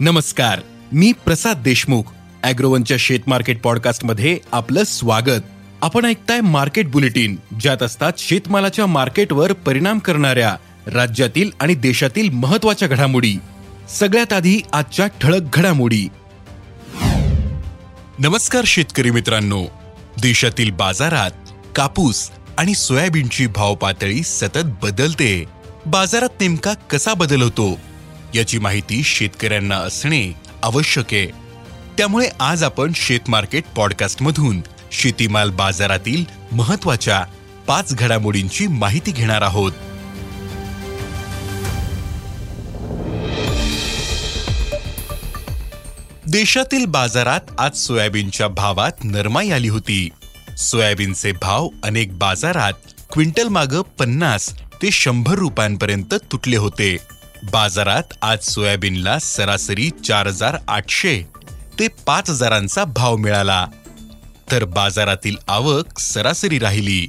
नमस्कार मी प्रसाद देशमुख अॅग्रोवनच्या शेत मार्केट पॉडकास्टमध्ये आपलं स्वागत. आपण ऐकताय मार्केट बुलेटिन ज्यात असतात शेतमालाच्या मार्केटवर परिणाम करणाऱ्या राज्यातील आणि देशातील महत्त्वाच्या घडामोडी. सगळ्यात आधी आजच्या ठळक घडामोडी. नमस्कार शेतकरी मित्रांनो. देशातील बाजारात कापूस आणि सोयाबीनची भाव पातळी सतत बदलते. बाजारात नेमका कसा बदल होतो? याची माहिती शेतकऱ्यांना असणे आवश्यक आहे. त्यामुळे आज आपण शेतमार्केट पॉडकास्टमधून शेतीमाल बाजारातील महत्त्वाच्या पाच घडामोडींची माहिती घेणार आहोत. देशातील बाजारात आज सोयाबीनच्या भावात नरमाई आली होती. सोयाबीनचे भाव अनेक बाजारात क्विंटल माग पन्नास ते शंभर रुपयांपर्यंत तुटले होते. बाजारात आज सोयाबीनला सरासरी चार हजार आठशे ते पाच हजारांचा भाव मिळाला. तर बाजारातील आवक सरासरी राहिली.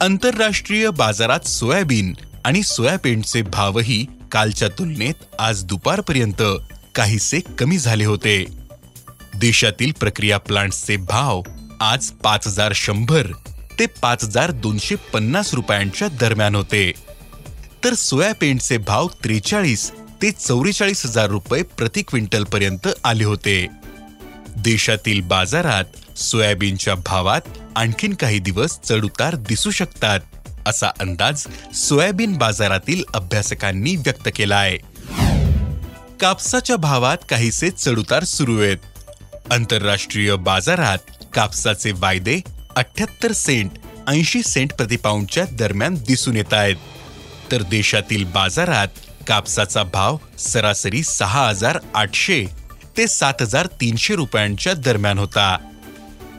आंतरराष्ट्रीय बाजारात सोयाबीन आणि सोयाबीनचे भावही कालच्या तुलनेत आज दुपारपर्यंत काहीसे कमी झाले होते. देशातील प्रक्रिया प्लांट्सचे भाव आज पाच हजार शंभर ते पाच हजार दोनशे पन्नास रुपयांच्या दरम्यान होते. तर सोया पेंटचे भाव त्रेचाळीस ते चौवेचाळीस हजार रुपये प्रति क्विंटल पर्यंत आले होते. देशातील बाजारात सोयाबीनच्या भावात आणखीन काही दिवस चढउतार दिसू शकतात असा अंदाज सोयाबीन बाजारातील अभ्यासकांनी व्यक्त केला आहे कापसाच्या भावात काहीसे चढउतार सुरू आहेत. आंतरराष्ट्रीय बाजारात कापसाचे वायदे अठ्याहत्तर सेंट ऐंशी सेंट प्रतिपाऊंडच्या दरम्यान दिसून येत आहेत. तर देशातील बाजारात कापसाचा भाव सरासरी सहा हजार आठशे ते सात हजार तीनशे रुपयांच्या दरम्यान होता.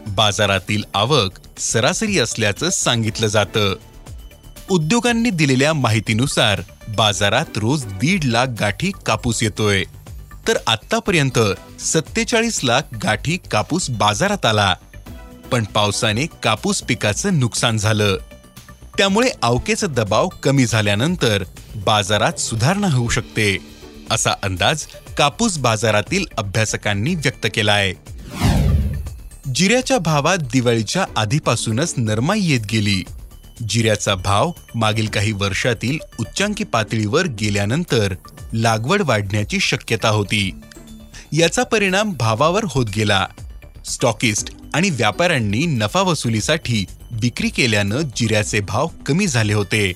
बाजारातील आवक सरासरी असल्याचं सांगितलं जातं. उद्योगांनी दिलेल्या माहितीनुसार बाजारात रोज दीड लाख गाठी कापूस येतोय. तर आतापर्यंत सत्तेचाळीस लाख गाठी कापूस बाजारात आला. पण पावसाने कापूस पिकाचं नुकसान झालं. त्यामुळे अवकेचा दबाव कमी झाल्यानंतर बाजारात सुधारणा होऊ शकते असा अंदाज कापूस बाजारातील अभ्यासकांनी व्यक्त केलाय. जिऱ्याच्या भावात दिवाळीच्या आधीपासूनच नरमाई येत गेली. जिऱ्याचा भाव मागील काही वर्षातील उच्चांकी पातळीवर गेल्यानंतर लागवड वाढण्याची शक्यता होती. याचा परिणाम भावावर होत गेला. स्टॉकिस्ट आणि व्यापाऱ्यांनी नफा वसुलीसाठी विक्री केल्यानं जिऱ्याचे भाव कमी झाले होते.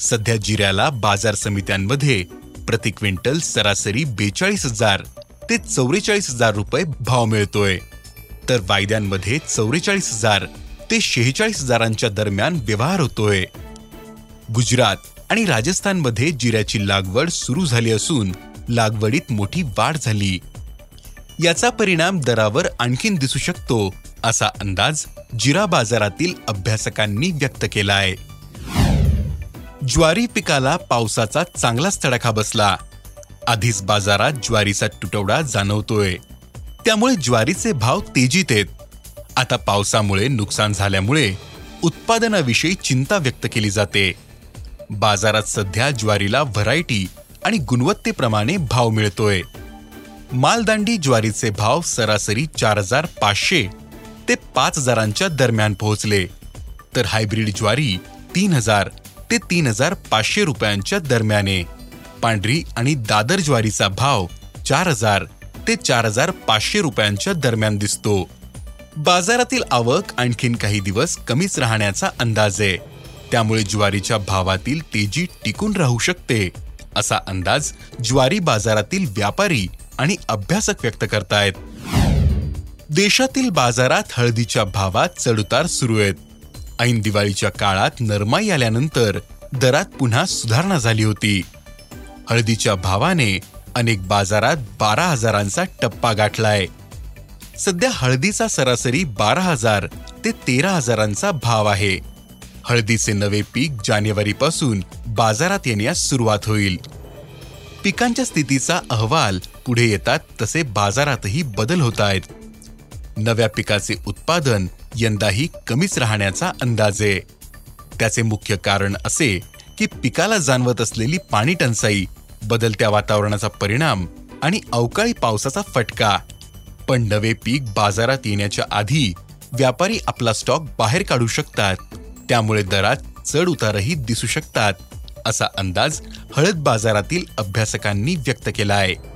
सध्या जिऱ्याला बाजार समित्यांमध्ये प्रति क्विंटल सरासरी बेचाळीस हजार ते चौवेचाळीस हजार रुपये भाव मिळतोय. तर वायद्यांमध्ये चौवेचाळीस हजार ते शेहेचाळीस हजारांच्या दरम्यान व्यवहार होतोय. गुजरात आणि राजस्थानमध्ये जिऱ्याची लागवड सुरू झाली असून लागवडीत मोठी वाढ झाली. याचा परिणाम दरावर आणखीन दिसू शकतो असा अंदाज जिरा बाजारातील अभ्यासकांनी व्यक्त केला आहे ज्वारी पिकाला पावसाचा चांगलाच तडाखा बसला. आधीच बाजारात ज्वारीचा तुटवडा जाणवतोय. त्यामुळे ज्वारीचे भाव तेजीत आहेत. आता पावसामुळे नुकसान झाल्यामुळे उत्पादनाविषयी चिंता व्यक्त केली जाते. बाजारात सध्या ज्वारीला व्हरायटी आणि गुणवत्तेप्रमाणे भाव मिळतोय. मालदांडी ज्वारीचे भाव सरासरी चार हजार पाचशे ते पाच हजारांच्या दरम्यान पोहोचले. तर हायब्रीड ज्वारी तीन हजार ते तीन हजार पाचशे रुपयांच्या दरम्याने. पांढरी आणि दादर ज्वारीचा भाव चार हजार ते चार हजार पाचशे रुपयांच्या दरम्यान दिसतो. बाजारातील आवक आणखीन काही दिवस कमीच राहण्याचा अंदाज आहे. त्यामुळे ज्वारीच्या भावातील तेजी टिकून राहू शकते असा अंदाज ज्वारी बाजारातील व्यापारी आणि अभ्यासक व्यक्त करतायत. देशातील बाजारात हळदीच्या भावात चढउतार सुरू आहेत. ऐन दिवाळीच्या काळात नरमाई आल्यानंतर दरात पुन्हा सुधारणा झाली होती. हळदीच्या भावाने अनेक बाजारात बारा हजारांचा टप्पा गाठलाय. सध्या हळदीचा सरासरी बारा हजार ते तेरा हजारांचा भाव आहे. हळदीचे नवे पीक जानेवारीपासून बाजारात येण्यास सुरुवात होईल. पिकांच्या स्थितीचा अहवाल पुढे येतात तसे बाजारातही बदल होत आहेत. नव्या पिकाचे उत्पादन यंदाही कमीच राहण्याचा अंदाज आहे. त्याचे मुख्य कारण असे की पिकाला जाणवत असलेली पाणी टंचाई बदलत्या वातावरणाचा परिणाम आणि अवकाळी पावसाचा फटका. पण नवे पीक बाजारात येण्याच्या आधी व्यापारी आपला स्टॉक बाहेर काढू शकतात. त्यामुळे दरात चढ उतारही दिसू शकतात असा अंदाज हळद बाजारातील अभ्यासकांनी व्यक्त केला आहे.